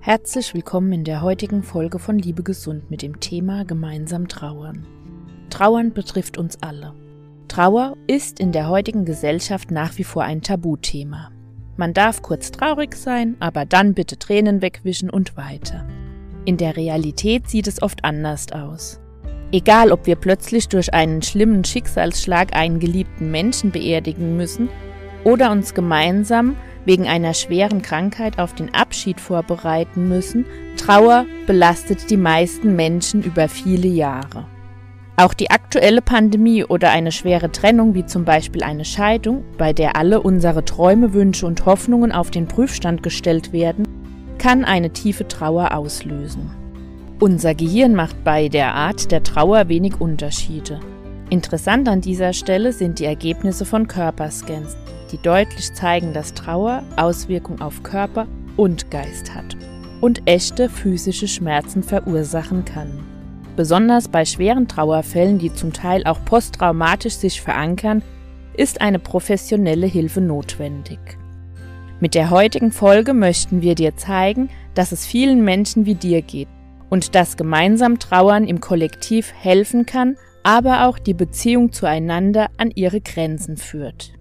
Herzlich willkommen in der heutigen Folge von Liebe Gesund mit dem Thema Gemeinsam Trauern. Trauern betrifft uns alle. Trauer ist in der heutigen Gesellschaft nach wie vor ein Tabuthema. Man darf kurz traurig sein, aber dann bitte Tränen wegwischen und weiter. In der Realität sieht es oft anders aus. Egal, ob wir plötzlich durch einen schlimmen Schicksalsschlag einen geliebten Menschen beerdigen müssen oder uns gemeinsam wegen einer schweren Krankheit auf den Abschied vorbereiten müssen, Trauer belastet die meisten Menschen über viele Jahre. Auch die aktuelle Pandemie oder eine schwere Trennung, wie zum Beispiel eine Scheidung, bei der alle unsere Träume, Wünsche und Hoffnungen auf den Prüfstand gestellt werden, kann eine tiefe Trauer auslösen. Unser Gehirn macht bei der Art der Trauer wenig Unterschiede. Interessant an dieser Stelle sind die Ergebnisse von Körperscans, die deutlich zeigen, dass Trauer Auswirkungen auf Körper und Geist hat und echte physische Schmerzen verursachen kann. Besonders bei schweren Trauerfällen, die zum Teil auch posttraumatisch sich verankern, ist eine professionelle Hilfe notwendig. Mit der heutigen Folge möchten wir dir zeigen, dass es vielen Menschen wie dir geht und dass gemeinsam Trauern im Kollektiv helfen kann, aber auch die Beziehung zueinander an ihre Grenzen führt.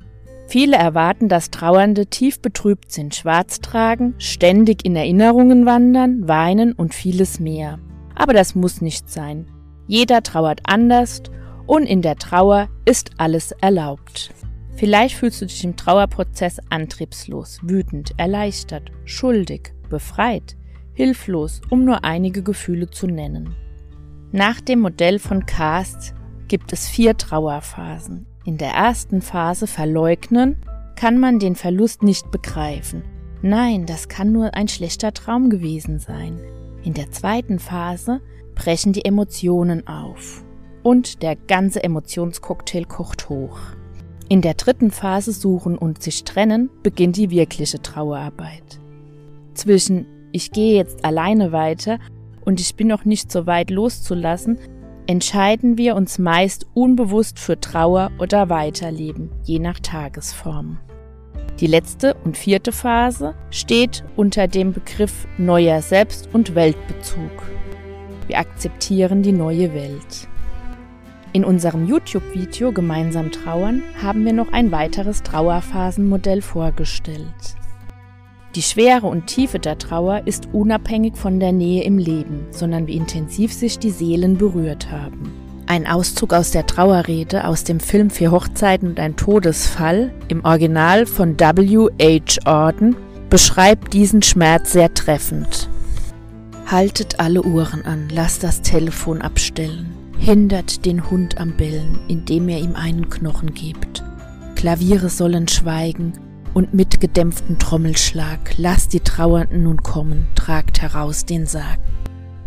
Viele erwarten, dass Trauernde tief betrübt sind, schwarz tragen, ständig in Erinnerungen wandern, weinen und vieles mehr. Aber das muss nicht sein. Jeder trauert anders und in der Trauer ist alles erlaubt. Vielleicht fühlst du dich im Trauerprozess antriebslos, wütend, erleichtert, schuldig, befreit, hilflos, um nur einige Gefühle zu nennen. Nach dem Modell von Cast gibt es vier Trauerphasen. In der ersten Phase verleugnen kann man den Verlust nicht begreifen. Nein, das kann nur ein schlechter Traum gewesen sein. In der zweiten Phase brechen die Emotionen auf und der ganze Emotionscocktail kocht hoch. In der dritten Phase Suchen und sich trennen beginnt die wirkliche Trauerarbeit. Zwischen ich gehe jetzt alleine weiter und ich bin noch nicht so weit loszulassen entscheiden wir uns meist unbewusst für Trauer oder Weiterleben, je nach Tagesform. Die letzte und vierte Phase steht unter dem Begriff neuer Selbst- und Weltbezug. Wir akzeptieren die neue Welt. In unserem YouTube-Video Gemeinsam Trauern haben wir noch ein weiteres Trauerphasenmodell vorgestellt. Die Schwere und Tiefe der Trauer ist unabhängig von der Nähe im Leben, sondern wie intensiv sich die Seelen berührt haben. Ein Auszug aus der Trauerrede aus dem Film Vier Hochzeiten und ein Todesfall im Original von W. H. Auden beschreibt diesen Schmerz sehr treffend. Haltet alle Uhren an, lasst das Telefon abstellen, hindert den Hund am Bellen, indem ihr ihm einen Knochen gebt. Klaviere sollen schweigen, und mit gedämpftem Trommelschlag lasst die Trauernden nun kommen, tragt heraus den Sarg.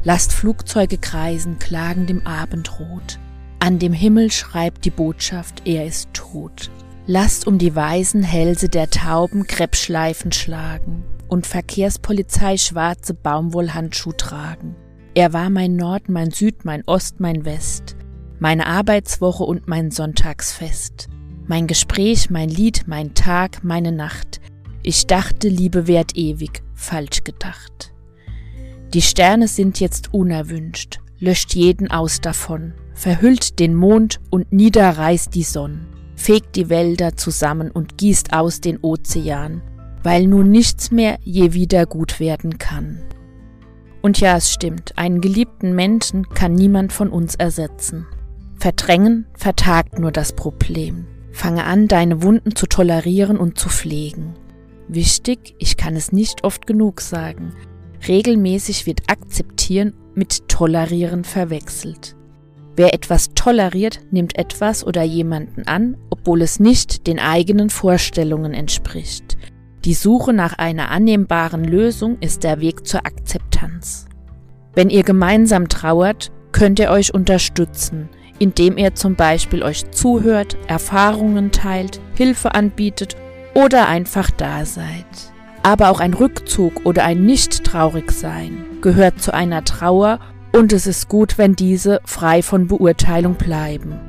Lasst Flugzeuge kreisen, klagen dem Abendrot. An dem Himmel schreibt die Botschaft, er ist tot. Lasst um die weißen Hälse der Tauben Kreppschleifen schlagen und Verkehrspolizei schwarze Baumwollhandschuh tragen. Er war mein Nord, mein Süd, mein Ost, mein West, meine Arbeitswoche und mein Sonntagsfest. Mein Gespräch, mein Lied, mein Tag, meine Nacht. Ich dachte, Liebe währt ewig, falsch gedacht. Die Sterne sind jetzt unerwünscht, löscht jeden aus davon, verhüllt den Mond und niederreißt die Sonne, fegt die Wälder zusammen und gießt aus den Ozean, weil nun nichts mehr je wieder gut werden kann. Und ja, es stimmt, einen geliebten Menschen kann niemand von uns ersetzen. Verdrängen vertagt nur das Problem. Fange an, deine Wunden zu tolerieren und zu pflegen. Wichtig, ich kann es nicht oft genug sagen, regelmäßig wird akzeptieren mit tolerieren verwechselt. Wer etwas toleriert, nimmt etwas oder jemanden an, obwohl es nicht den eigenen Vorstellungen entspricht. Die Suche nach einer annehmbaren Lösung ist der Weg zur Akzeptanz. Wenn ihr gemeinsam trauert, könnt ihr euch unterstützen, indem ihr zum Beispiel euch zuhört, Erfahrungen teilt, Hilfe anbietet oder einfach da seid. Aber auch ein Rückzug oder ein Nicht-Traurig-Sein gehört zu einer Trauer und es ist gut, wenn diese frei von Beurteilung bleiben.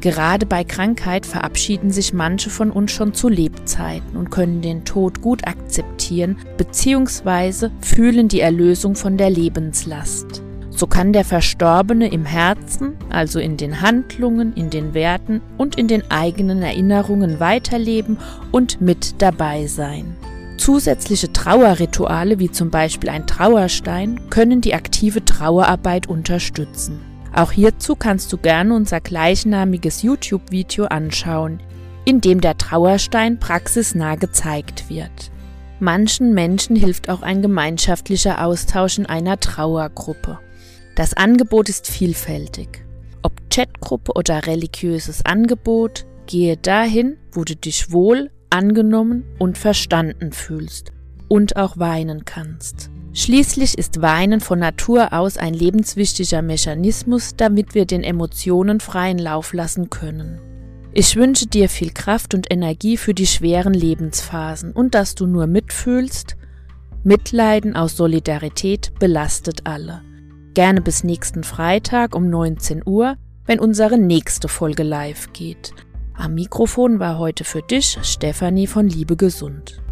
Gerade bei Krankheit verabschieden sich manche von uns schon zu Lebzeiten und können den Tod gut akzeptieren bzw. fühlen die Erlösung von der Lebenslast. So kann der Verstorbene im Herzen, also in den Handlungen, in den Werten und in den eigenen Erinnerungen weiterleben und mit dabei sein. Zusätzliche Trauerrituale wie zum Beispiel ein Trauerstein können die aktive Trauerarbeit unterstützen. Auch hierzu kannst du gerne unser gleichnamiges YouTube-Video anschauen, in dem der Trauerstein praxisnah gezeigt wird. Manchen Menschen hilft auch ein gemeinschaftlicher Austausch in einer Trauergruppe. Das Angebot ist vielfältig. Ob Chatgruppe oder religiöses Angebot, gehe dahin, wo du dich wohl, angenommen und verstanden fühlst und auch weinen kannst. Schließlich ist Weinen von Natur aus ein lebenswichtiger Mechanismus, damit wir den Emotionen freien Lauf lassen können. Ich wünsche dir viel Kraft und Energie für die schweren Lebensphasen und dass du nur mitfühlst. Mitleiden aus Solidarität belastet alle. Gerne bis nächsten Freitag um 19 Uhr, wenn unsere nächste Folge live geht. Am Mikrofon war heute für dich Stefanie von Liebe Gesund.